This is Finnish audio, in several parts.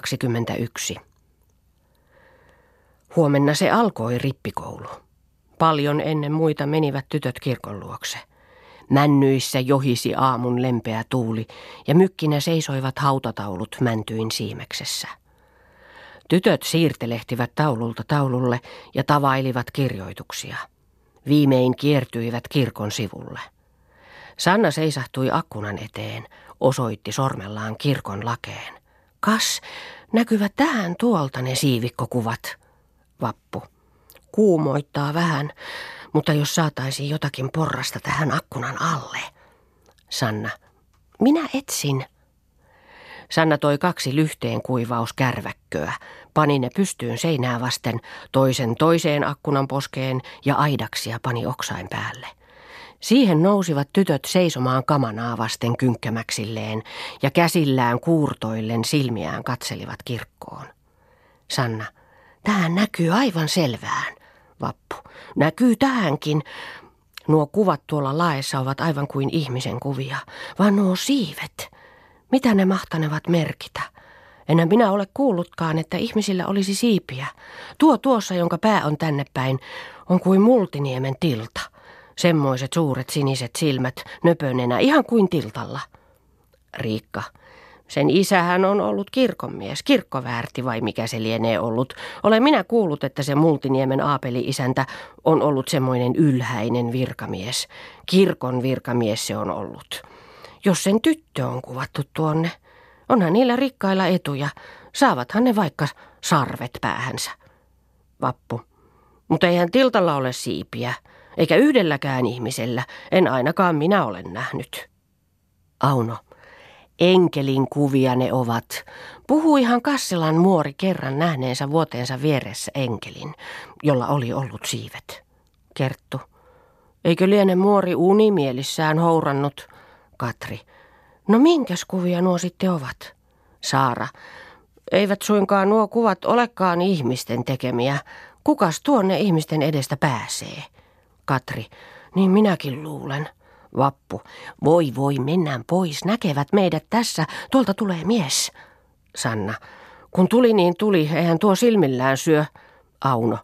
21. Huomenna se alkoi rippikoulu. Paljon ennen muita menivät tytöt kirkon luokse. Männyissä johisi aamun lempeä tuuli ja mykkinä seisoivat hautataulut mäntyin siimeksessä. Tytöt siirtelehtivät taululta taululle ja tavailivat kirjoituksia. Viimein kiertyivät kirkon sivulle. Sanna seisahtui akkunan eteen, osoitti sormellaan kirkon lakeen. Kas, näkyvät tähän tuolta ne siivikkokuvat. Vappu. Kuumoittaa vähän, mutta jos saataisiin jotakin porrasta tähän akkunan alle. Sanna. Minä etsin. Sanna toi kaksi lyhteen kuivauskärväkköä, pani ne pystyyn seinää vasten, toisen toiseen akkunan poskeen ja aidaksia pani oksain päälle. Siihen nousivat tytöt seisomaan kamanaa vasten kynkkämäksilleen ja käsillään kuurtoillen silmiään katselivat kirkkoon. Sanna, tähän näkyy aivan selvään. Vappu, näkyy tähänkin. Nuo kuvat tuolla laessa ovat aivan kuin ihmisen kuvia, vaan nuo siivet. Mitä ne mahtanevat merkitä? Enää minä ole kuullutkaan, että ihmisillä olisi siipiä. Tuo tuossa, jonka pää on tänne päin, on kuin multiniemen tilta. Semmoiset suuret siniset silmät, nöpönenä, ihan kuin tiltalla. Riikka. Sen isähän on ollut kirkonmies, kirkkoväärti vai mikä se lienee ollut. Olen minä kuullut, että se Multiniemen aapeli-isäntä on ollut semmoinen ylhäinen virkamies. Kirkon virkamies se on ollut. Jos sen tyttö on kuvattu tuonne, onhan niillä rikkailla etuja. Saavathan ne vaikka sarvet päähänsä. Vappu. Mutta eihän tiltalla ole siipiä eikä yhdelläkään ihmisellä, en ainakaan minä olen nähnyt. Auno, enkelin kuvia ne ovat. Puhuihan Kasselan muori kerran nähneensä vuoteensa vieressä enkelin, jolla oli ollut siivet. Kerttu, eikö liene muori unimielissään hourannut? Katri, no minkäs kuvia nuo sitten ovat? Saara, eivät suinkaan nuo kuvat olekaan ihmisten tekemiä. Kukas tuonne ihmisten edestä pääsee? Katri. Niin minäkin luulen. Vappu. Voi voi, mennään pois. Näkevät meidät tässä. Tuolta tulee mies. Sanna. Kun tuli niin tuli, eihän tuo silmillään syö. Auno.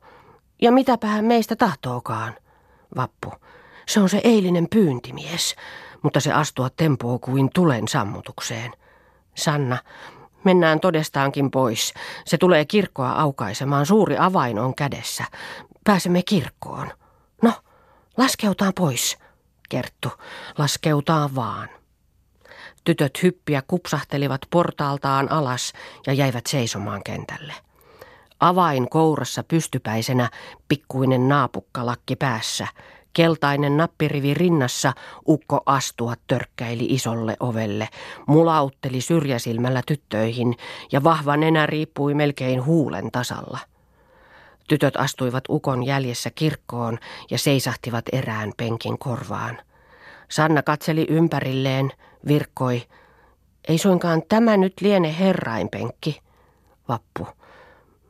Ja mitäpähän meistä tahtookaan. Vappu. Se on se eilinen pyyntimies, mutta se astua tempoo kuin tulen sammutukseen. Sanna. Mennään todestaankin pois. Se tulee kirkkoa aukaisemaan. Suuri avain on kädessä. Pääsemme kirkkoon. Laskeutaan pois, Kerttu. Laskeutaan vaan. Tytöt hyppiä kupsahtelivat portaaltaan alas ja jäivät seisomaan kentälle. Avain kourassa pystypäisenä, pikkuinen naapukkalakki päässä, keltainen nappirivi rinnassa, ukko astua törkkäili isolle ovelle, mulautteli syrjäsilmällä tyttöihin ja vahva nenä riippui melkein huulen tasalla. Tytöt astuivat ukon jäljessä kirkkoon ja seisahtivat erään penkin korvaan. Sanna katseli ympärilleen, virkkoi. Ei suinkaan tämä nyt liene herrainpenkki. Vappu.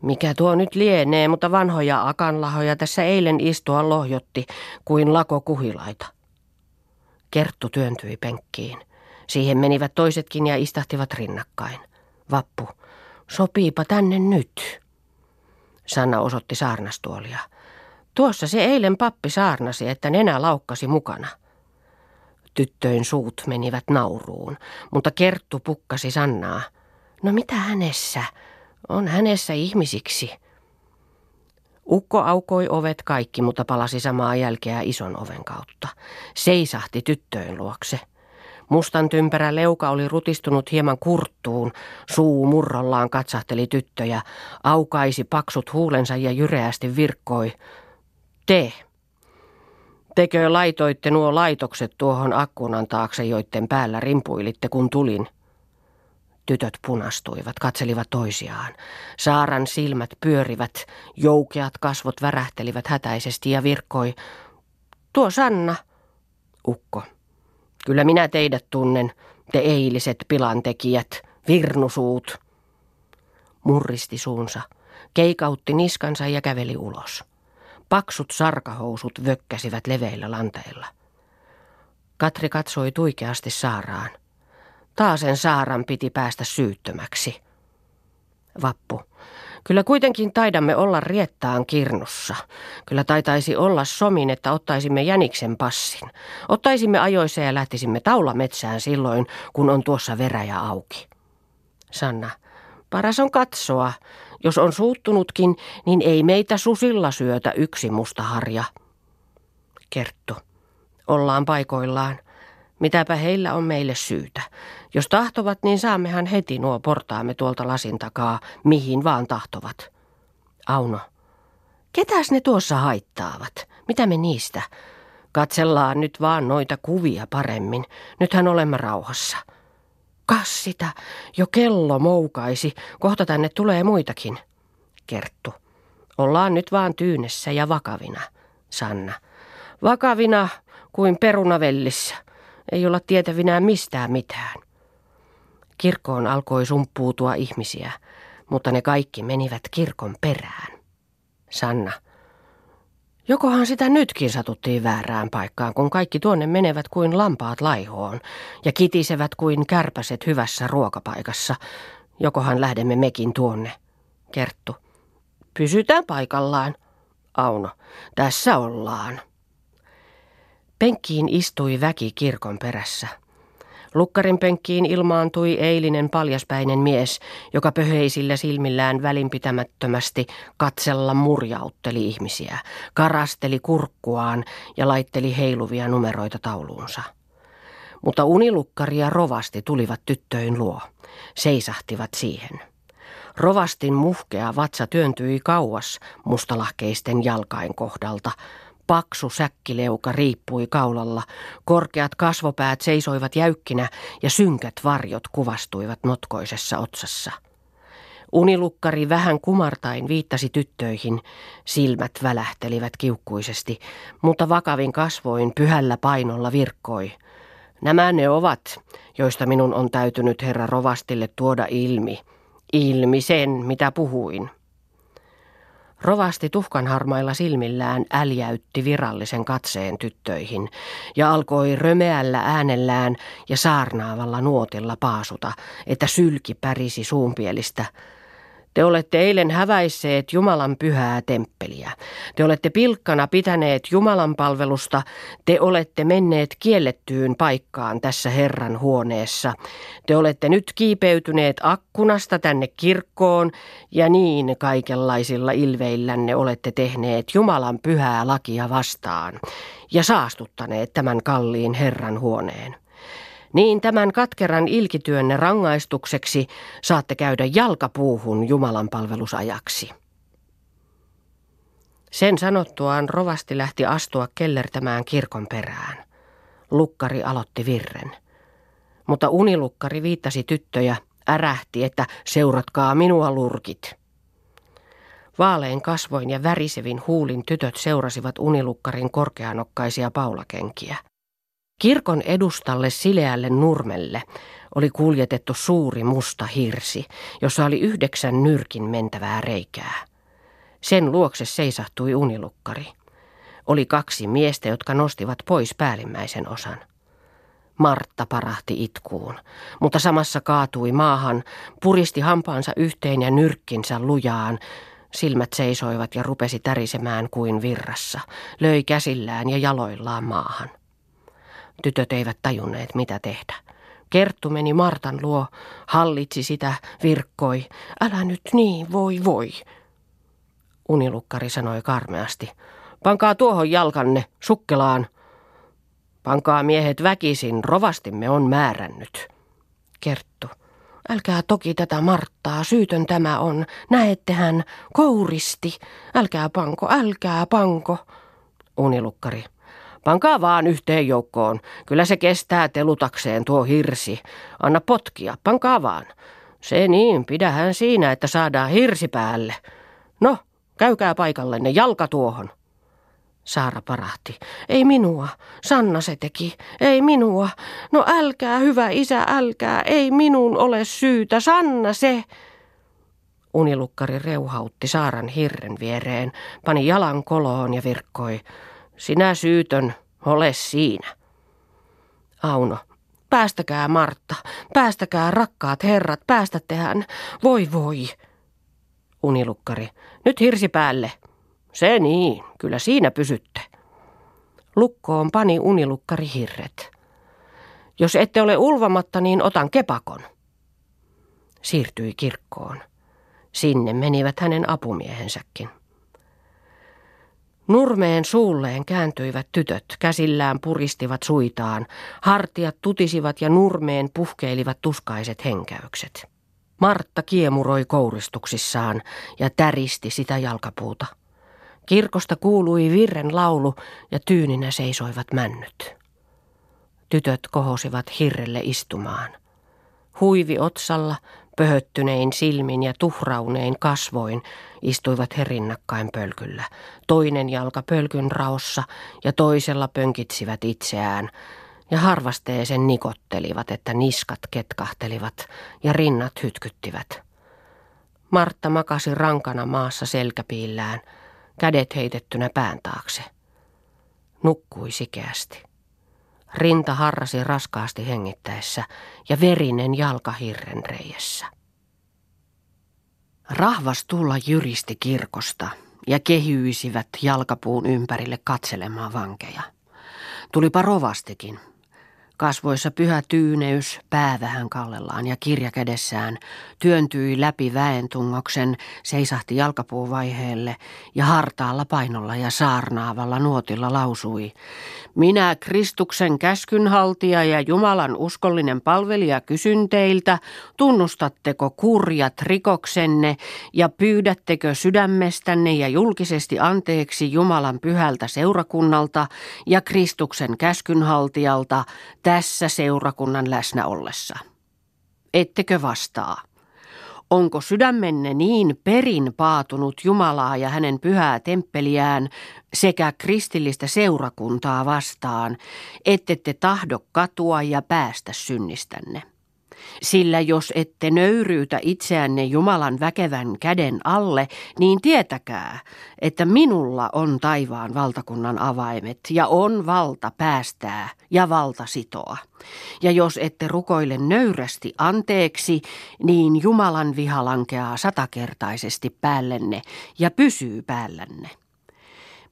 Mikä tuo nyt lienee, mutta vanhoja akanlahoja tässä eilen istua lohjotti kuin lako kuhilaita. Kerttu työntyi penkkiin. Siihen menivät toisetkin ja istahtivat rinnakkain. Vappu. Sopiipa tänne nyt. Sanna osoitti saarnastuolia. Tuossa se eilen pappi saarnasi, että nenä laukkasi mukana. Tyttöjen suut menivät nauruun, mutta Kerttu pukkasi Sannaa. No mitä hänessä? On hänessä ihmisiksi. Ukko aukoi ovet kaikki, mutta palasi samaa jälkeä ison oven kautta. Seisahti tyttöjen luokse. Mustan tympärä leuka oli rutistunut hieman kurttuun, suu murrollaan katsahteli tyttöjä, aukaisi paksut huulensa ja jyreästi virkkoi. Te, tekö laitoitte nuo laitokset tuohon akkunan taakse, joiden päällä rimpuilitte, kun tulin? Tytöt punastuivat, katselivat toisiaan. Saaran silmät pyörivät, joukeat kasvot värähtelivät hätäisesti ja virkkoi. Tuo Sanna. Ukko. Kyllä minä teidät tunnen, te eiliset pilantekijät, virnusuut. Murristi suunsa, keikautti niskansa ja käveli ulos. Paksut sarkahousut vökkäsivät leveillä lanteilla. Katri katsoi tuikeasti Saaraan. Taasen Saaran piti päästä syyttömäksi. Vappu. Kyllä kuitenkin taidamme olla riettaan kirnussa. Kyllä taitaisi olla somin, että ottaisimme jäniksen passin. Ottaisimme ajoissa ja lähtisimme taulametsään silloin, kun on tuossa veräjä auki. Sanna. Paras on katsoa. Jos on suuttunutkin, niin ei meitä susilla syötä yksi mustaharja. Kerttu. Ollaan paikoillaan. Mitäpä heillä on meille syytä. Jos tahtovat, niin saammehan heti nuo portaamme tuolta lasin takaa, mihin vaan tahtovat. Auno. Ketäs ne tuossa haittaavat? Mitä me niistä? Katsellaan nyt vaan noita kuvia paremmin. Nythän olemme rauhassa. Kas sitä, jo kello moukaisi. Kohta tänne tulee muitakin. Kerttu. Ollaan nyt vaan tyynessä ja vakavina. Sanna. Vakavina kuin perunavellissä. Ei olla tietävinään mistään mitään. Kirkkoon alkoi sumppuutua ihmisiä, mutta ne kaikki menivät kirkon perään. Sanna. Jokohan sitä nytkin satuttiin väärään paikkaan, kun kaikki tuonne menevät kuin lampaat laihoon ja kitisevät kuin kärpäset hyvässä ruokapaikassa. Jokohan lähdemme mekin tuonne. Kerttu. Pysytään paikallaan. Auno. Tässä ollaan. Penkkiin istui väki kirkon perässä. Lukkarin penkkiin ilmaantui eilinen paljaspäinen mies, joka pöheisillä silmillään välinpitämättömästi katsella murjautteli ihmisiä, karasteli kurkkuaan ja laitteli heiluvia numeroita tauluunsa. Mutta unilukkari ja rovasti tulivat tyttöin luo, seisahtivat siihen. Rovastin muhkea vatsa työntyi kauas mustalahkeisten jalkain kohdalta, Paksu säkkileuka riippui kaulalla, korkeat kasvopäät seisoivat jäykkinä ja synkät varjot kuvastuivat notkoisessa otsassa. Unilukkari vähän kumartain viittasi tyttöihin, silmät välähtelivät kiukkuisesti, mutta vakavin kasvoin pyhällä painolla virkkoi. Nämä ne ovat, joista minun on täytynyt herra Rovastille tuoda ilmi. Ilmi sen, mitä puhuin. Rovasti tuhkanharmailla silmillään äljäytti virallisen katseen tyttöihin ja alkoi römeällä äänellään ja saarnaavalla nuotilla paasuta, että sylki pärisi suunpielistä – te olette eilen häväisseet Jumalan pyhää temppeliä. Te olette pilkkana pitäneet Jumalan palvelusta. Te olette menneet kiellettyyn paikkaan tässä Herran huoneessa. Te olette nyt kiipeytyneet akkunasta tänne kirkkoon ja niin kaikenlaisilla ilveillänne olette tehneet Jumalan pyhää lakia vastaan ja saastuttaneet tämän kalliin Herran huoneen niin tämän katkeran ilkityönne rangaistukseksi saatte käydä jalkapuuhun Jumalan palvelusajaksi. Sen sanottuaan rovasti lähti astua kellertämään kirkon perään. Lukkari aloitti virren. Mutta unilukkari viittasi tyttöjä, ärähti, että seuratkaa minua lurkit. Vaalein kasvoin ja värisevin huulin tytöt seurasivat unilukkarin korkeanokkaisia paulakenkiä. Kirkon edustalle sileälle nurmelle oli kuljetettu suuri musta hirsi, jossa oli yhdeksän nyrkin mentävää reikää. Sen luokse seisahtui unilukkari. Oli kaksi miestä, jotka nostivat pois päällimmäisen osan. Martta parahti itkuun, mutta samassa kaatui maahan, puristi hampaansa yhteen ja nyrkkinsä lujaan. Silmät seisoivat ja rupesi tärisemään kuin virrassa, löi käsillään ja jaloillaan maahan. Tytöt eivät tajunneet, mitä tehdä. Kerttu meni Martan luo, hallitsi sitä, virkkoi. Älä nyt niin, voi voi. Unilukkari sanoi karmeasti. Pankaa tuohon jalkanne, sukkelaan. Pankaa miehet väkisin, rovastimme on määrännyt. Kerttu. Älkää toki tätä Marttaa, syytön tämä on. Näettehän, kouristi. Älkää panko, älkää panko. Unilukkari. Pankaa vaan yhteen joukkoon. Kyllä se kestää telutakseen tuo hirsi. Anna potkia, pankaa vaan. Se niin, pidähän siinä, että saadaan hirsi päälle. No, käykää paikallenne, jalka tuohon. Saara parahti. Ei minua. Sanna se teki. Ei minua. No älkää, hyvä isä, älkää. Ei minun ole syytä. Sanna se. Unilukkari reuhautti Saaran hirren viereen, pani jalan koloon ja virkkoi. Sinä syytön, ole siinä. Auno, päästäkää Martta, päästäkää rakkaat herrat, päästättehän. Voi voi. Unilukkari. Nyt hirsi päälle. Se niin, kyllä siinä pysytte. Lukkoon pani unilukkari hirret. Jos ette ole ulvamatta, niin otan kepakon. Siirtyi kirkkoon. Sinne menivät hänen apumiehensäkin. Nurmeen suulleen kääntyivät tytöt, käsillään puristivat suitaan, hartiat tutisivat ja nurmeen puhkeilivat tuskaiset henkäykset. Martta kiemuroi kouristuksissaan ja täristi sitä jalkapuuta. Kirkosta kuului virren laulu ja tyyninä seisoivat männyt. Tytöt kohosivat hirrelle istumaan. Huivi otsalla, pöhöttynein silmin ja tuhraunein kasvoin istuivat he rinnakkain pölkyllä. Toinen jalka pölkyn raossa ja toisella pönkitsivät itseään ja harvasteesen nikottelivat, että niskat ketkahtelivat ja rinnat hytkyttivät. Martta makasi rankana maassa selkäpiillään, kädet heitettynä pään taakse. Nukkui sikeästi. Rinta harrasi raskaasti hengittäessä ja verinen jalka hirren reijässä. Rahvas tulla jyristi kirkosta ja kehyisivät jalkapuun ympärille katselemaan vankeja. Tulipa rovastikin, Kasvoissa pyhä tyyneys, pää vähän kallellaan ja kirja kädessään, työntyi läpi väentungoksen, seisahti jalkapuuvaiheelle ja hartaalla painolla ja saarnaavalla nuotilla lausui. Minä Kristuksen käskynhaltija ja Jumalan uskollinen palvelija kysyn teiltä, tunnustatteko kurjat rikoksenne ja pyydättekö sydämestänne ja julkisesti anteeksi Jumalan pyhältä seurakunnalta ja Kristuksen käskynhaltijalta, tässä seurakunnan läsnä ollessa. Ettekö vastaa? Onko sydämenne niin perin paatunut Jumalaa ja hänen pyhää temppeliään sekä kristillistä seurakuntaa vastaan, ettette tahdo katua ja päästä synnistänne? Sillä jos ette nöyryytä itseänne Jumalan väkevän käden alle, niin tietäkää, että minulla on taivaan valtakunnan avaimet ja on valta päästää ja valta sitoa. Ja jos ette rukoile nöyrästi anteeksi, niin Jumalan viha lankeaa satakertaisesti päällenne ja pysyy päällänne.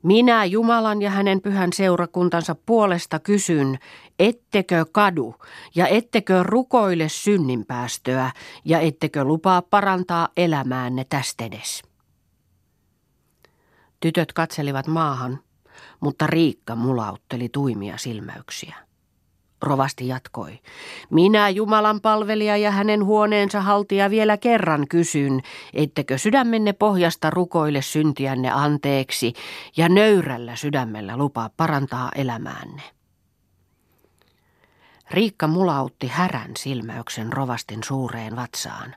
Minä Jumalan ja hänen pyhän seurakuntansa puolesta kysyn, ettekö kadu ja ettekö rukoile synninpäästöä ja ettekö lupaa parantaa elämäänne tästedes. Tytöt katselivat maahan, mutta Riikka mulautteli tuimia silmäyksiä. Rovasti jatkoi. Minä Jumalan palvelija ja hänen huoneensa haltija vielä kerran kysyn, ettekö sydämenne pohjasta rukoile syntiänne anteeksi ja nöyrällä sydämellä lupaa parantaa elämäänne. Riikka mulautti härän silmäyksen rovastin suureen vatsaan.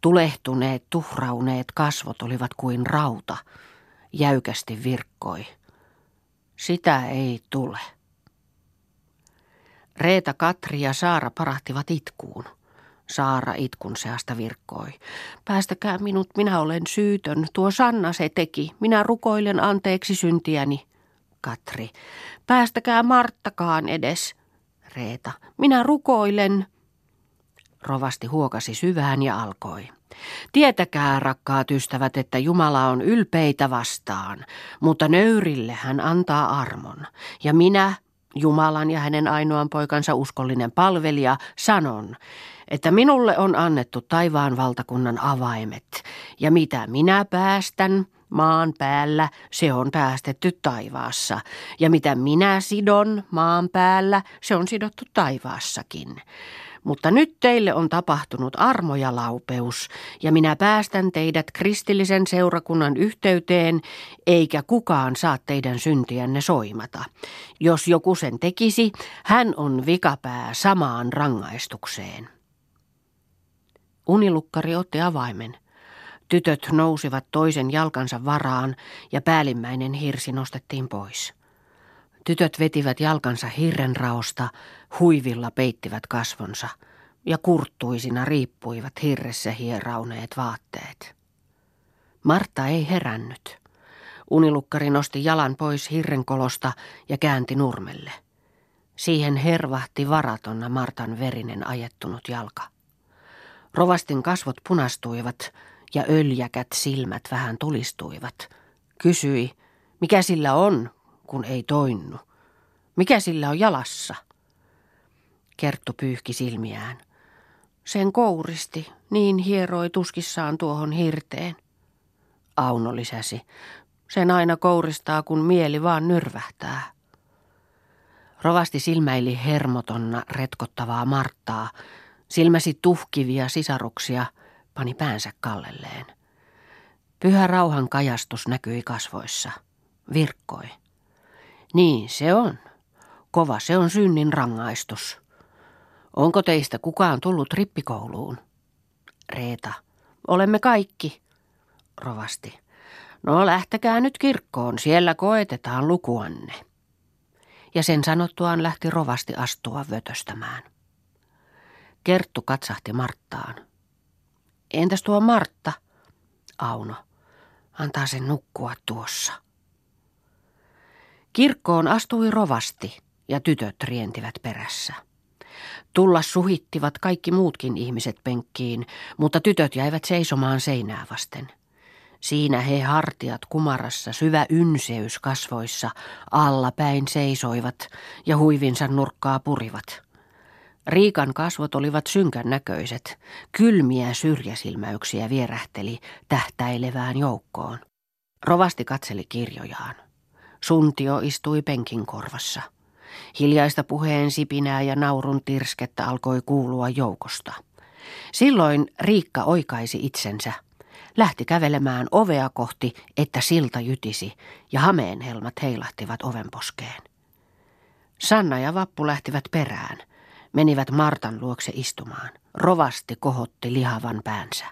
Tulehtuneet, tuhrauneet kasvot olivat kuin rauta. Jäykästi virkkoi. Sitä ei tule. Reeta, Katri ja Saara parahtivat itkuun. Saara itkun seasta virkkoi. Päästäkää minut, minä olen syytön. Tuo Sanna se teki. Minä rukoilen anteeksi syntiäni. Katri. Päästäkää Marttakaan edes. Reeta. Minä rukoilen. Rovasti huokasi syvään ja alkoi. Tietäkää, rakkaat ystävät, että Jumala on ylpeitä vastaan, mutta nöyrille hän antaa armon. Ja minä, Jumalan ja hänen ainoan poikansa uskollinen palvelija, sanon, että minulle on annettu taivaan valtakunnan avaimet, ja mitä minä päästän maan päällä, se on päästetty taivaassa, ja mitä minä sidon maan päällä, se on sidottu taivaassakin. Mutta nyt teille on tapahtunut armo ja laupeus, ja minä päästän teidät kristillisen seurakunnan yhteyteen, eikä kukaan saa teidän syntiänne soimata. Jos joku sen tekisi, hän on vikapää samaan rangaistukseen. Unilukkari otti avaimen. Tytöt nousivat toisen jalkansa varaan ja päällimmäinen hirsi nostettiin pois. Tytöt vetivät jalkansa hirrenraosta, huivilla peittivät kasvonsa ja kurttuisina riippuivat hirressä hierauneet vaatteet. Martta ei herännyt. Unilukkari nosti jalan pois hirrenkolosta ja käänti nurmelle. Siihen hervahti varatonna Martan verinen ajettunut jalka. Rovastin kasvot punastuivat ja öljäkät silmät vähän tulistuivat. Kysyi, mikä sillä on, kun ei toinnu. Mikä sillä on jalassa? Kerttu pyyhki silmiään. Sen kouristi, niin hieroi tuskissaan tuohon hirteen. Auno lisäsi. Sen aina kouristaa, kun mieli vaan nyrvähtää. Rovasti silmäili hermotonna retkottavaa Marttaa, silmäsi tuhkivia sisaruksia, pani päänsä kallelleen. Pyhä rauhan kajastus näkyi kasvoissa. Virkkoi. Niin se on. Kova se on synnin rangaistus. Onko teistä kukaan tullut rippikouluun? Reeta. Olemme kaikki. Rovasti. No lähtekää nyt kirkkoon, siellä koetetaan lukuanne. Ja sen sanottuaan lähti rovasti astua vötöstämään. Kerttu katsahti Marttaan. Entäs tuo Martta? Auno. Antaa sen nukkua tuossa. Kirkkoon astui rovasti ja tytöt rientivät perässä. Tulla suhittivat kaikki muutkin ihmiset penkkiin, mutta tytöt jäivät seisomaan seinää vasten. Siinä he hartiat kumarassa, syvä ynseys kasvoissa, allapäin seisoivat ja huivinsa nurkkaa purivat. Riikan kasvot olivat synkän näköiset, kylmiä syrjäsilmäyksiä vierähteli tähtäilevään joukkoon. Rovasti katseli kirjojaan. Suntio istui penkin korvassa. Hiljaista puheen sipinää ja naurun tirskettä alkoi kuulua joukosta. Silloin Riikka oikaisi itsensä. Lähti kävelemään ovea kohti, että silta jytisi, ja hameen helmat heilahtivat ovenposkeen. Sanna ja Vappu lähtivät perään. Menivät Martan luokse istumaan. Rovasti kohotti lihavan päänsä.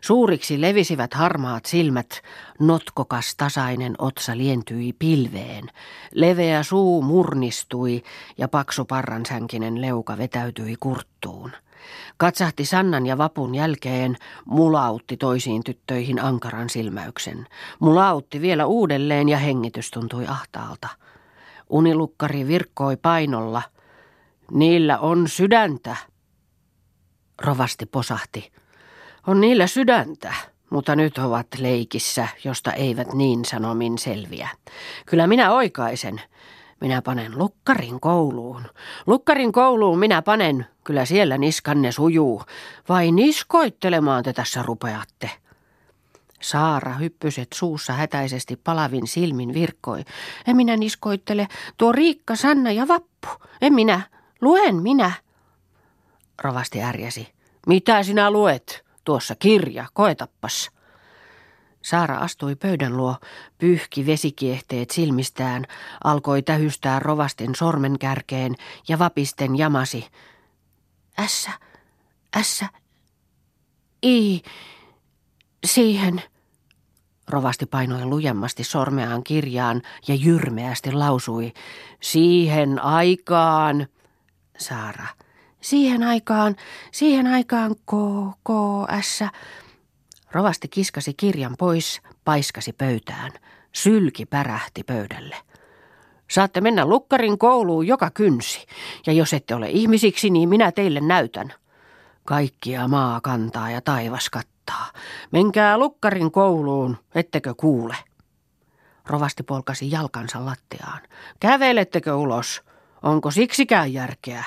Suuriksi levisivät harmaat silmät, notkokas tasainen otsa lientyi pilveen, leveä suu murnistui ja paksu parransänkinen leuka vetäytyi kurttuun. Katsahti Sannan ja Vapun jälkeen, mulautti toisiin tyttöihin ankaran silmäyksen. Mulautti vielä uudelleen ja hengitys tuntui ahtaalta. Unilukkari virkkoi painolla. Niillä on sydäntä. Rovasti posahti. On niillä sydäntä, mutta nyt ovat leikissä, josta eivät niin sanomin selviä. Kyllä minä oikaisen. Minä panen lukkarin kouluun. Lukkarin kouluun minä panen. Kyllä siellä niskanne sujuu. Vai niskoittelemaan te tässä rupeatte? Saara hyppyset suussa hätäisesti palavin silmin virkkoi. En minä niskoittele. Tuo Riikka, Sanna ja Vappu. En minä. Luen minä. Rovasti ärjäsi. Mitä sinä luet? Tuossa kirja, koetappas. Saara astui pöydän luo, pyyhki vesikiehteet silmistään, alkoi tähystää rovastin sormen kärkeen ja vapisten jamasi. Ässä, ässä, i, siihen. Rovasti painoi lujemmasti sormeaan kirjaan ja jyrmeästi lausui. Siihen aikaan. Saara. Siihen aikaan, siihen aikaan, ässä. Rovasti kiskasi kirjan pois, paiskasi pöytään. Sylki pärähti pöydälle. Saatte mennä lukkarin kouluun joka kynsi, ja jos ette ole ihmisiksi, niin minä teille näytän. Kaikkia maa kantaa ja taivas kattaa. Menkää lukkarin kouluun, ettekö kuule? Rovasti polkasi jalkansa lattiaan. Kävelettekö ulos? Onko siksikään järkeä?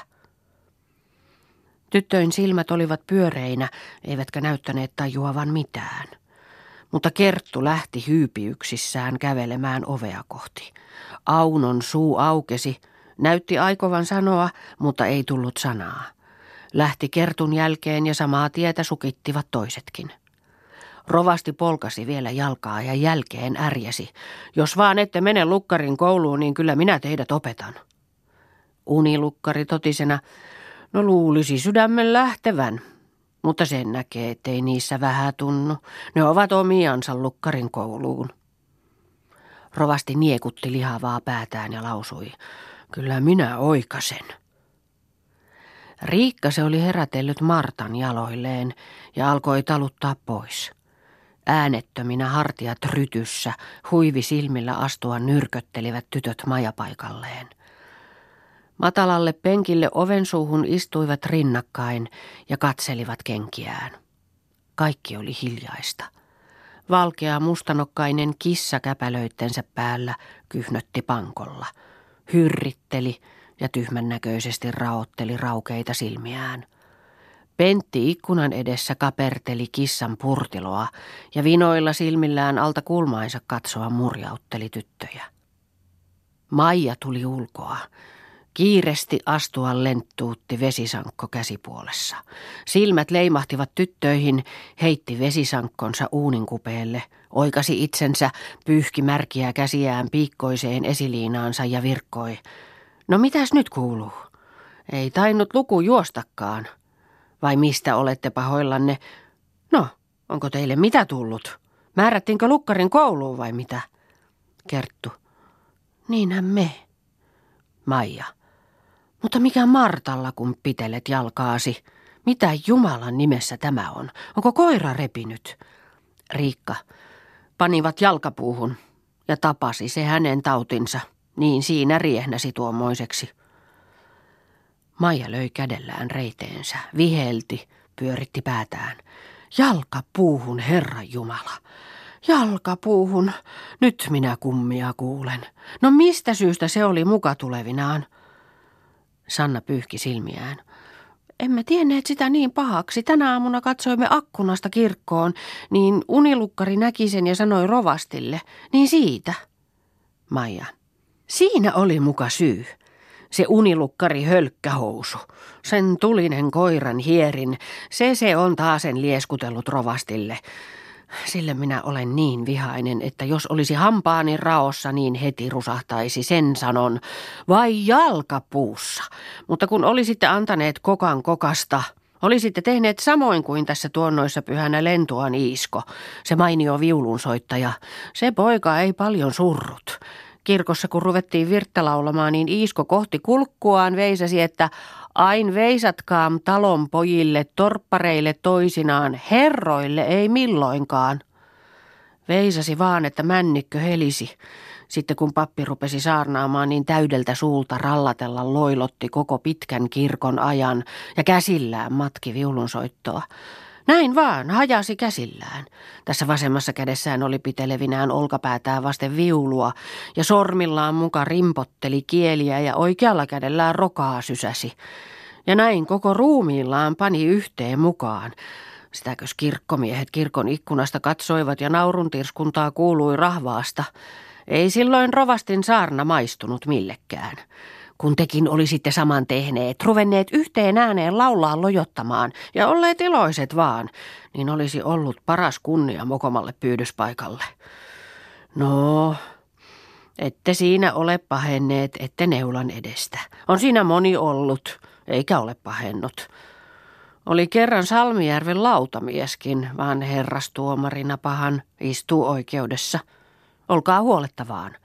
Tyttöin silmät olivat pyöreinä, eivätkä näyttäneet tajuavan mitään. Mutta Kerttu lähti hyypiyksissään kävelemään ovea kohti. Aunon suu aukesi, näytti aikovan sanoa, mutta ei tullut sanaa. Lähti Kertun jälkeen ja samaa tietä sukittivat toisetkin. Rovasti polkasi vielä jalkaa ja jälkeen ärjäsi. Jos vaan ette mene lukkarin kouluun, niin kyllä minä teidät opetan. Unilukkari totisena, No luulisi sydämen lähtevän, mutta sen näkee, ettei niissä vähän tunnu. Ne ovat omiansa lukkarin kouluun. Rovasti niekutti lihavaa päätään ja lausui, kyllä minä oikasen. Riikka se oli herätellyt Martan jaloilleen ja alkoi taluttaa pois. Äänettöminä hartiat rytyssä, huivi silmillä astua nyrköttelivät tytöt majapaikalleen – Matalalle penkille oven suuhun istuivat rinnakkain ja katselivat kenkiään. Kaikki oli hiljaista. Valkea mustanokkainen kissa käpälöittensä päällä kyhnötti pankolla. Hyrritteli ja tyhmän näköisesti raotteli raukeita silmiään. Pentti ikkunan edessä kaperteli kissan purtiloa ja vinoilla silmillään alta kulmainsa katsoa murjautteli tyttöjä. Maija tuli ulkoa. Kiiresti astua lenttuutti vesisankko käsipuolessa. Silmät leimahtivat tyttöihin, heitti vesisankkonsa uuninkupeelle, oikasi itsensä, pyyhki märkiä käsiään piikkoiseen esiliinaansa ja virkkoi. No mitäs nyt kuuluu? Ei tainnut luku juostakaan. Vai mistä olette pahoillanne? No, onko teille mitä tullut? Määrättiinkö lukkarin kouluun vai mitä? Kerttu. Niinhän me. Maija. Mutta mikä Martalla, kun pitelet jalkaasi? Mitä Jumalan nimessä tämä on? Onko koira repinyt? Riikka. Panivat jalkapuuhun ja tapasi se hänen tautinsa. Niin siinä riehnäsi tuommoiseksi. Maija löi kädellään reiteensä, vihelti, pyöritti päätään. Jalkapuuhun, Herra Jumala. Jalkapuuhun. Nyt minä kummia kuulen. No mistä syystä se oli muka tulevinaan? Sanna pyyhki silmiään. Emme tienneet sitä niin pahaksi. Tänä aamuna katsoimme akkunasta kirkkoon, niin unilukkari näki sen ja sanoi rovastille. Niin siitä. Maija. Siinä oli muka syy. Se unilukkari hölkkähousu. Sen tulinen koiran hierin. Se se on taasen lieskutellut rovastille. Sille minä olen niin vihainen, että jos olisi hampaani raossa, niin heti rusahtaisi sen sanon. Vai jalkapuussa. Mutta kun olisitte antaneet kokan kokasta, olisitte tehneet samoin kuin tässä tuonnoissa pyhänä lentuan Iisko, se mainio viulunsoittaja. Se poika ei paljon surrut. Kirkossa kun ruvettiin virttä laulamaan, niin Iisko kohti kulkkuaan veisäsi, että Ain veisatkaam talon pojille, torppareille toisinaan, herroille ei milloinkaan. Veisasi vaan, että männikkö helisi. Sitten kun pappi rupesi saarnaamaan, niin täydeltä suulta rallatella loilotti koko pitkän kirkon ajan ja käsillään matki viulunsoittoa. Näin vaan, hajasi käsillään. Tässä vasemmassa kädessään oli pitelevinään olkapäätään vasten viulua ja sormillaan muka rimpotteli kieliä ja oikealla kädellään rokaa sysäsi. Ja näin koko ruumiillaan pani yhteen mukaan. Sitäkös kirkkomiehet kirkon ikkunasta katsoivat ja nauruntirskuntaa kuului rahvaasta. Ei silloin rovastin saarna maistunut millekään kun tekin olisitte saman tehneet, ruvenneet yhteen ääneen laulaa lojottamaan ja olleet iloiset vaan, niin olisi ollut paras kunnia mokomalle pyydyspaikalle. No, ette siinä ole pahenneet, ette neulan edestä. On siinä moni ollut, eikä ole pahennut. Oli kerran Salmijärven lautamieskin, vaan herrastuomarina pahan istuu oikeudessa. Olkaa huolettavaan.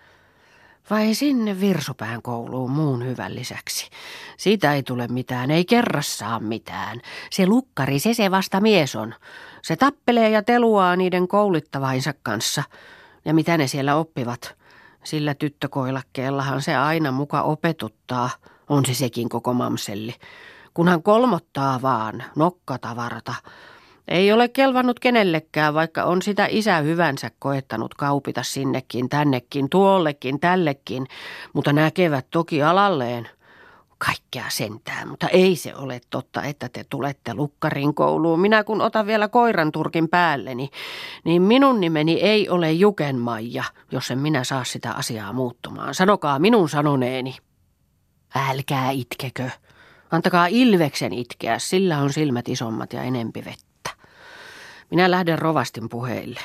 Vai sinne Virsupään kouluun muun hyvän lisäksi. Siitä ei tule mitään, ei kerrassaan mitään. Se lukkari, se se vasta mies on. Se tappelee ja teluaa niiden koulittavainsa kanssa. Ja mitä ne siellä oppivat? Sillä tyttökoilakkeellahan se aina muka opetuttaa. On se sekin koko mamselli. Kunhan kolmottaa vaan, nokkatavarta. Ei ole kelvannut kenellekään, vaikka on sitä isä hyvänsä koettanut kaupita sinnekin, tännekin, tuollekin, tällekin, mutta näkevät toki alalleen. Kaikkea sentään, mutta ei se ole totta, että te tulette lukkarin kouluun. Minä kun otan vielä koiran turkin päälleni, niin minun nimeni ei ole Juken Maija, jos en minä saa sitä asiaa muuttumaan. Sanokaa minun sanoneeni. Älkää itkekö. Antakaa Ilveksen itkeä, sillä on silmät isommat ja enempi vettä. Minä lähden rovastin puheille.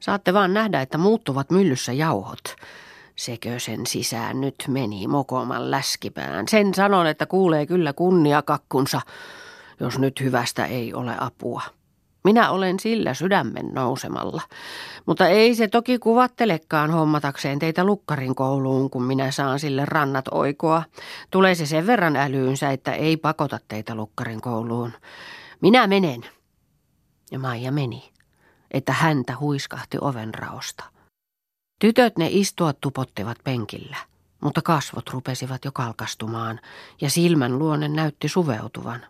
Saatte vaan nähdä, että muuttuvat myllyssä jauhot. Sekö sen sisään nyt meni mokoman läskipään. Sen sanon, että kuulee kyllä kunniakakkunsa, jos nyt hyvästä ei ole apua. Minä olen sillä sydämen nousemalla. Mutta ei se toki kuvattelekaan hommatakseen teitä lukkarin kouluun, kun minä saan sille rannat oikoa. Tulee se sen verran älyynsä, että ei pakota teitä lukkarin kouluun. Minä menen. Ja Maija meni, että häntä huiskahti ovenraosta. Tytöt ne istua tupottivat penkillä, mutta kasvot rupesivat jo kalkastumaan ja silmän luonne näytti suveutuvan.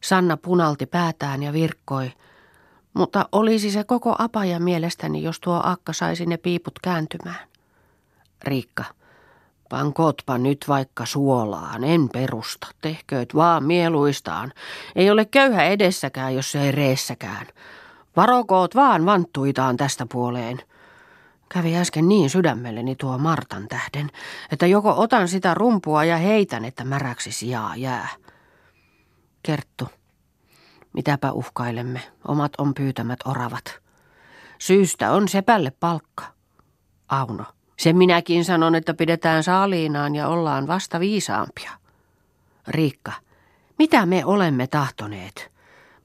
Sanna punalti päätään ja virkkoi, Mutta olisi se koko apaja mielestäni, jos tuo akka saisi ne piiput kääntymään. Riikka, pankootpa nyt vaikka suolaan, en perusta, tehkööt vaan mieluistaan. Ei ole köyhä edessäkään, jos ei reessäkään. Varokoot vaan vanttuitaan tästä puoleen. Kävi äsken niin sydämelleni tuo Martan tähden, että joko otan sitä rumpua ja heitän, että märäksi sijaa jää. Kerttu. Mitäpä uhkailemme, omat on pyytämät oravat. Syystä on sepälle palkka. Auno. Sen minäkin sanon, että pidetään saaliinaan ja ollaan vasta viisaampia. Riikka. Mitä me olemme tahtoneet?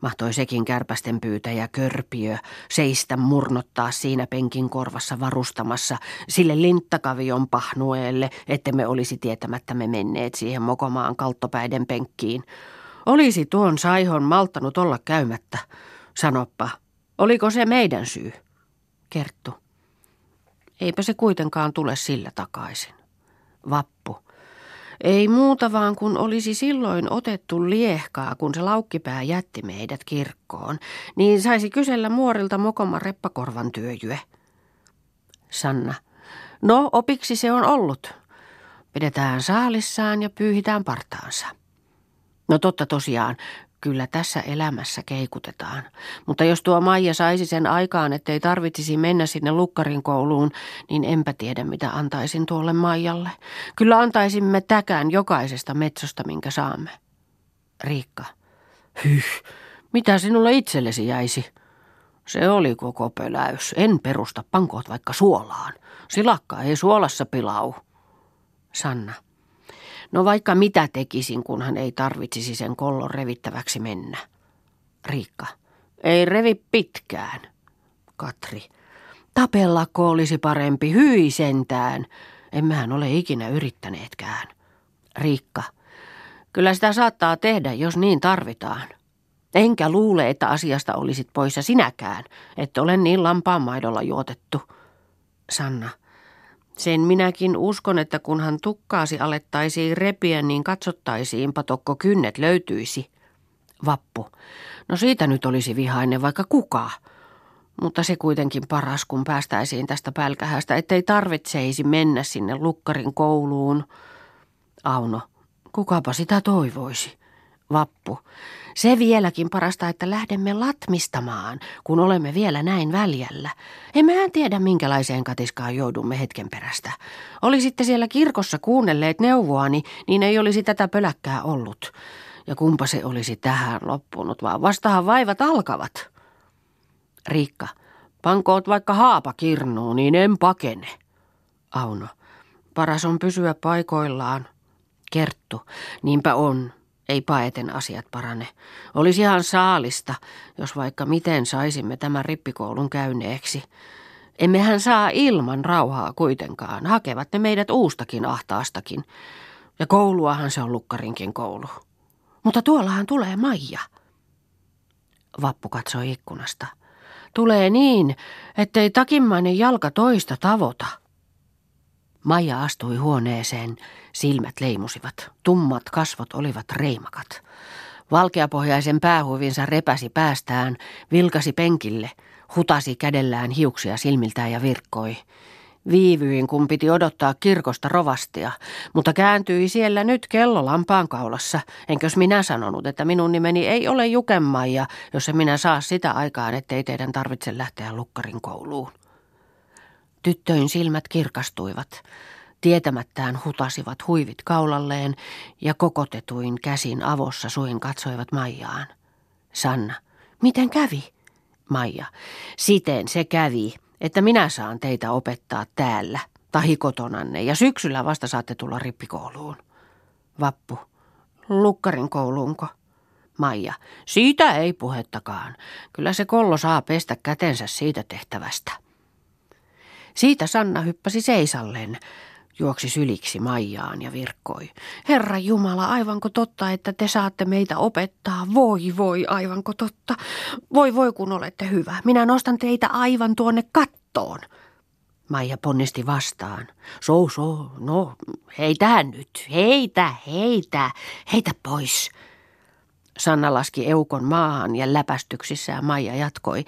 Mahtoi sekin kärpästen pyytäjä Körpiö seistä murnottaa siinä penkin korvassa varustamassa sille linttakavion pahnueelle, että me olisi tietämättämme menneet siihen mokomaan kalttopäiden penkkiin. Olisi tuon saihon malttanut olla käymättä. Sanoppa, oliko se meidän syy? Kerttu. Eipä se kuitenkaan tule sillä takaisin. Vappu. Ei muuta vaan kun olisi silloin otettu liehkaa, kun se laukkipää jätti meidät kirkkoon, niin saisi kysellä muorilta mokoma reppakorvan työjyä. Sanna. No, opiksi se on ollut. Pidetään saalissaan ja pyyhitään partaansa. No totta tosiaan, kyllä tässä elämässä keikutetaan. Mutta jos tuo Maija saisi sen aikaan, ettei tarvitsisi mennä sinne lukkarin kouluun, niin enpä tiedä mitä antaisin tuolle Maijalle. Kyllä antaisimme täkään jokaisesta metsosta, minkä saamme. Riikka. Hyh, mitä sinulle itsellesi jäisi? Se oli koko pöläys. En perusta pankoot vaikka suolaan. Silakka ei suolassa pilau. Sanna. No vaikka mitä tekisin, kunhan ei tarvitsisi sen kollon revittäväksi mennä. Riikka. Ei revi pitkään. Katri. Tapellako olisi parempi, hyi sentään. Emmehän ole ikinä yrittäneetkään. Riikka. Kyllä sitä saattaa tehdä, jos niin tarvitaan. Enkä luule, että asiasta olisit poissa sinäkään, että olen niin lampaan maidolla juotettu. Sanna. Sen minäkin uskon, että kunhan tukkaasi alettaisiin repiä, niin katsottaisiin, patokko kynnet löytyisi. Vappu. No siitä nyt olisi vihainen vaikka kuka. Mutta se kuitenkin paras, kun päästäisiin tästä pälkähästä, ettei tarvitseisi mennä sinne lukkarin kouluun. Auno. Kukapa sitä toivoisi. Vappu. Se vieläkin parasta, että lähdemme latmistamaan, kun olemme vielä näin väljällä. Emmehän tiedä, minkälaiseen katiskaan joudumme hetken perästä. Olisitte siellä kirkossa kuunnelleet neuvoani, niin ei olisi tätä pöläkkää ollut. Ja kumpa se olisi tähän loppunut, vaan vastahan vaivat alkavat. Riikka, pankoot vaikka haapa kirnuu, niin en pakene. Auno, paras on pysyä paikoillaan. Kerttu, niinpä on. Ei paeten asiat parane. Olisi ihan saalista, jos vaikka miten saisimme tämän rippikoulun käyneeksi. Emmehän saa ilman rauhaa kuitenkaan. Hakevat ne meidät uustakin ahtaastakin. Ja kouluahan se on Lukkarinkin koulu. Mutta tuollahan tulee Maija. Vappu katsoi ikkunasta. Tulee niin, ettei takimmainen jalka toista tavota. Maija astui huoneeseen, silmät leimusivat, tummat kasvot olivat reimakat. Valkeapohjaisen päähuivinsa repäsi päästään, vilkasi penkille, hutasi kädellään hiuksia silmiltään ja virkkoi. Viivyin, kun piti odottaa kirkosta rovastia, mutta kääntyi siellä nyt kello lampaan kaulassa. Enkös minä sanonut, että minun nimeni ei ole Jukemaija, jos en minä saa sitä aikaan, ettei teidän tarvitse lähteä lukkarin kouluun. Tyttöin silmät kirkastuivat. Tietämättään hutasivat huivit kaulalleen ja kokotetuin käsin avossa suin katsoivat Maijaan. Sanna, miten kävi? Maija, siten se kävi, että minä saan teitä opettaa täällä, tahi kotonanne, ja syksyllä vasta saatte tulla rippikouluun. Vappu, lukkarin kouluunko? Maija, siitä ei puhettakaan. Kyllä se kollo saa pestä kätensä siitä tehtävästä. Siitä Sanna hyppäsi seisalleen, juoksi syliksi Maijaan ja virkkoi. Herra Jumala, aivanko totta, että te saatte meitä opettaa? Voi voi, aivanko totta. Voi voi, kun olette hyvä. Minä nostan teitä aivan tuonne kattoon. Maija ponnisti vastaan. So, so, no, heitä nyt, heitä, heitä, heitä pois. Sanna laski eukon maahan ja läpästyksissään Maija jatkoi.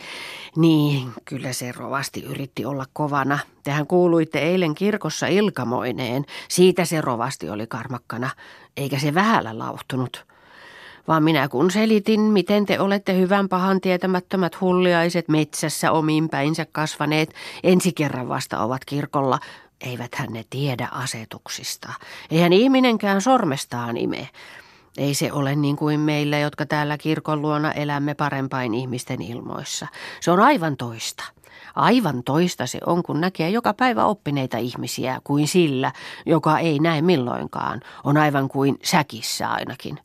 Niin, kyllä se rovasti yritti olla kovana. Tehän kuuluitte eilen kirkossa ilkamoineen. Siitä se rovasti oli karmakkana, eikä se vähällä lauhtunut. Vaan minä kun selitin, miten te olette hyvän pahan tietämättömät hulliaiset metsässä omiin päinsä kasvaneet, ensi kerran vasta ovat kirkolla, eivät hän ne tiedä asetuksista. Eihän ihminenkään sormestaan ime. Ei se ole niin kuin meillä, jotka täällä kirkon luona elämme parempain ihmisten ilmoissa. Se on aivan toista. Aivan toista se on, kun näkee joka päivä oppineita ihmisiä kuin sillä, joka ei näe milloinkaan. On aivan kuin säkissä ainakin.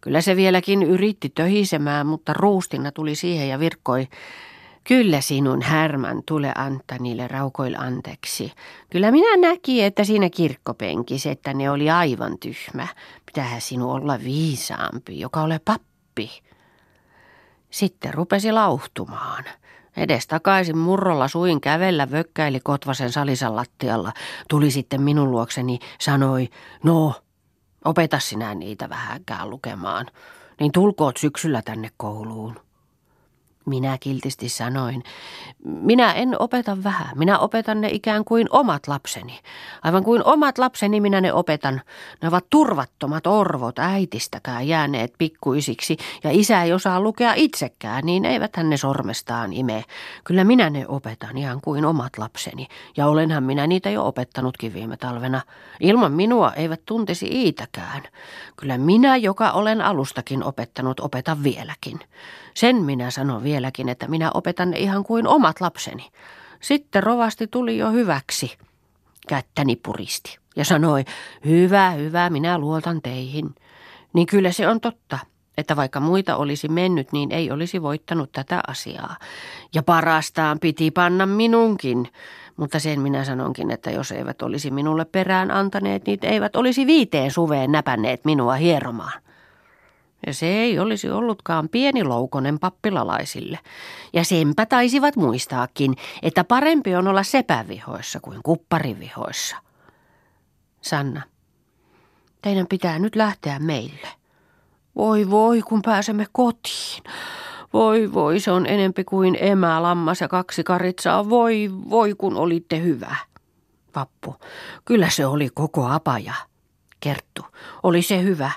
Kyllä se vieläkin yritti töhisemään, mutta ruustina tuli siihen ja virkkoi. Kyllä sinun härmän tule antaa niille raukoille anteeksi. Kyllä minä näki, että siinä kirkkopenkissä, että ne oli aivan tyhmä. Pitähän sinun olla viisaampi, joka ole pappi. Sitten rupesi lauhtumaan. Edes takaisin murrolla suin kävellä vökkäili Kotvasen salisan lattialla. Tuli sitten minun luokseni, sanoi, no, opeta sinä niitä vähänkään lukemaan. Niin tulkoot syksyllä tänne kouluun. Minä kiltisti sanoin, minä en opeta vähän, minä opetan ne ikään kuin omat lapseni. Aivan kuin omat lapseni minä ne opetan. Ne ovat turvattomat orvot äitistäkään jääneet pikkuisiksi ja isä ei osaa lukea itsekään, niin eivät ne sormestaan ime. Kyllä minä ne opetan ihan kuin omat lapseni ja olenhan minä niitä jo opettanutkin viime talvena. Ilman minua eivät tuntisi iitäkään. Kyllä minä, joka olen alustakin opettanut, opetan vieläkin. Sen minä sanon vieläkin, että minä opetan ne ihan kuin omat lapseni. Sitten rovasti tuli jo hyväksi. Kättäni puristi ja sanoi, hyvä, hyvä, minä luotan teihin. Niin kyllä se on totta, että vaikka muita olisi mennyt, niin ei olisi voittanut tätä asiaa. Ja parastaan piti panna minunkin. Mutta sen minä sanonkin, että jos eivät olisi minulle perään antaneet, niin eivät olisi viiteen suveen näpänneet minua hieromaan. Ja se ei olisi ollutkaan pieni loukonen pappilalaisille. Ja senpä taisivat muistaakin, että parempi on olla sepävihoissa kuin kupparivihoissa. Sanna, teidän pitää nyt lähteä meille. Voi voi, kun pääsemme kotiin. Voi voi, se on enempi kuin emä, lammas ja kaksi karitsaa. Voi voi, kun olitte hyvä. Vappu, kyllä se oli koko apaja. Kerttu, oli se hyvä.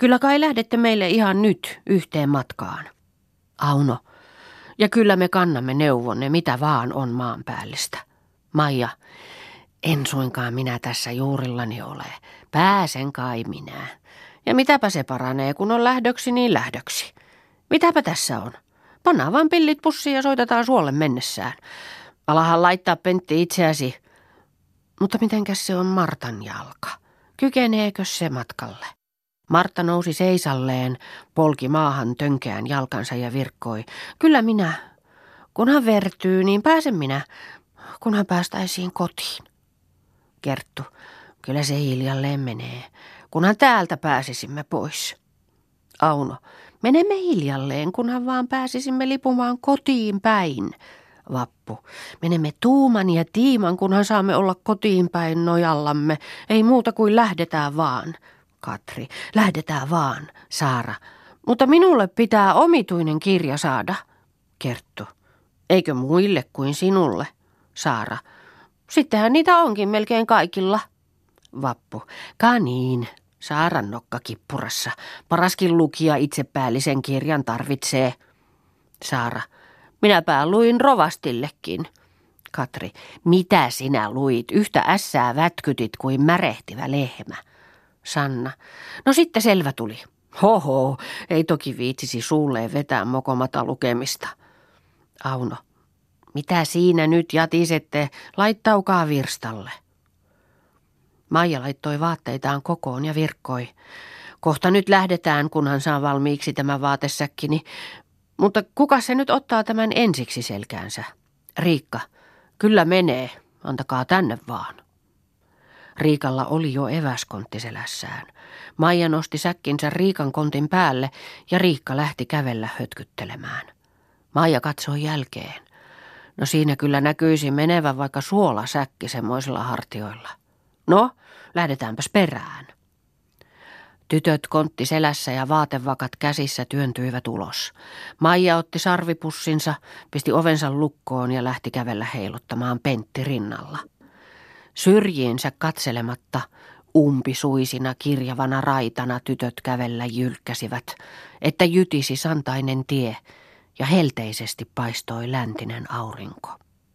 Kyllä kai lähdette meille ihan nyt yhteen matkaan. Auno, ja kyllä me kannamme neuvonne, mitä vaan on maanpäällistä. Maija, en suinkaan minä tässä juurillani ole. Pääsen kai minä. Ja mitäpä se paranee, kun on lähdöksi, niin lähdöksi. Mitäpä tässä on? Pannaan vaan pillit pussiin ja soitetaan suolle mennessään. Alahan laittaa Pentti itseäsi. Mutta mitenkäs se on Martan jalka? Kykeneekö se matkalle? Martta nousi seisalleen, polki maahan tönkeään jalkansa ja virkkoi. Kyllä minä. Kunhan vertyy, niin pääsen minä, kunhan päästäisiin kotiin. Kerttu, kyllä se hiljalleen menee, kunhan täältä pääsisimme pois. Auno, menemme hiljalleen, kunhan vaan pääsisimme lipumaan kotiin päin. Vappu, menemme tuuman ja tiiman, kunhan saamme olla kotiin päin nojallamme. Ei muuta kuin lähdetään vaan. Katri. Lähdetään vaan, Saara. Mutta minulle pitää omituinen kirja saada. Kerttu. Eikö muille kuin sinulle, Saara? Sittenhän niitä onkin melkein kaikilla. Vappu. Ka niin, Saaran nokka kippurassa. Paraskin lukija itsepäällisen kirjan tarvitsee. Saara. Minäpä luin rovastillekin. Katri. Mitä sinä luit? Yhtä ässää vätkytit kuin märehtivä lehmä. Sanna. No sitten selvä tuli. Hoho, ei toki viitsisi suulleen vetää mokomata lukemista. Auno. Mitä siinä nyt jatisette? Laittaukaa virstalle. Maija laittoi vaatteitaan kokoon ja virkkoi. Kohta nyt lähdetään, kunhan saa valmiiksi tämä vaatesäkkini. Mutta kuka se nyt ottaa tämän ensiksi selkäänsä? Riikka. Kyllä menee. Antakaa tänne vaan. Riikalla oli jo eväskontti selässään. Maija nosti säkkinsä Riikan kontin päälle ja Riikka lähti kävellä hötkyttelemään. Maija katsoi jälkeen. No siinä kyllä näkyisi menevän vaikka suolasäkki semmoisilla hartioilla. No, lähdetäänpäs perään. Tytöt kontti selässä ja vaatevakat käsissä työntyivät ulos. Maija otti sarvipussinsa, pisti ovensa lukkoon ja lähti kävellä heiluttamaan Pentti rinnalla. Syrjiinsä katselematta, umpisuisina kirjavana raitana tytöt kävellä jylkkäsivät, että jytisi santainen tie ja helteisesti paistoi läntinen aurinko.